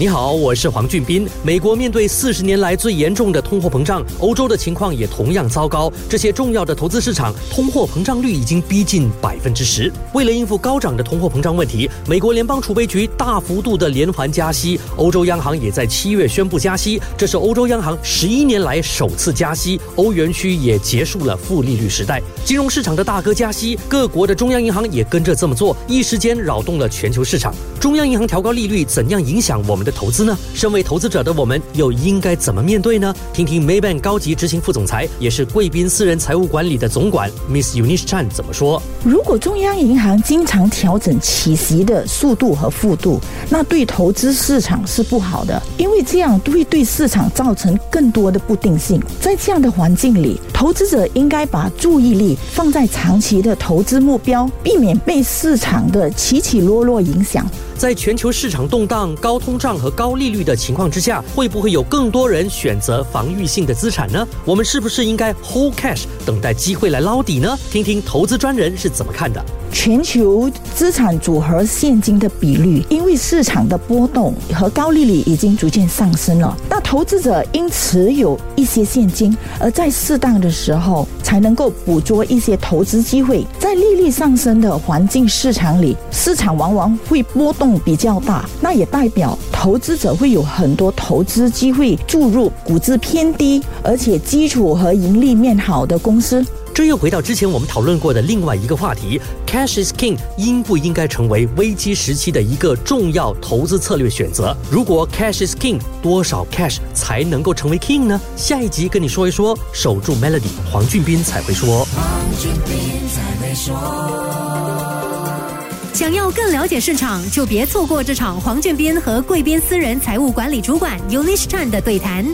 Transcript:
你好，我是黄俊斌。美国面对四十年来最严重的通货膨胀，欧洲的情况也同样糟糕。这些重要的投资市场通货膨胀率已经逼近百分之十。为了应付高涨的通货膨胀问题，美国联邦储备局大幅度的连环加息，欧洲央行也在七月宣布加息，这是欧洲央行十一年来首次加息。欧元区也结束了负利率时代，金融市场的大哥加息，各国的中央银行也跟着这么做，一时间扰动了全球市场。中央银行调高利率，怎样影响我们？投资呢？身为投资者的我们又应该怎么面对呢？听听 Maybank 高级执行副总裁，也是贵宾私人财务管理的总管 Miss Unishan 怎么说？如果中央银行经常调整起息的速度和幅度，那对投资市场是不好的，因为这样会对市场造成更多的不定性。在这样的环境里，投资者应该把注意力放在长期的投资目标，避免被市场的起起落落影响。在全球市场动荡、高通胀和高利率的情况之下，会不会有更多人选择防御性的资产呢？我们是不是应该 hold cash，等待机会来捞底呢？听听投资专人是怎么看的。全球资产组合现金的比率，因为市场的波动和高利率已经逐渐上升了。那投资者应持有一些现金，而在适当的时候才能够捕捉一些投资机会。利率上升的环境市场里，市场往往会波动比较大，那也代表投资者会有很多投资机会注入股值偏低而且基础和盈利面好的公司。这又回到之前我们讨论过的另外一个话题：Cash is King 应不应该成为危机时期的一个重要投资策略选择？如果 Cash is King，多少 Cash 才能够成为 King 呢？下一集跟你说一说，守住 Melody，黄俊斌才会说。想要更了解市场，就别错过这场黄俊斌和贵宾私人财务管理主管 Ulish Chan 的对谈。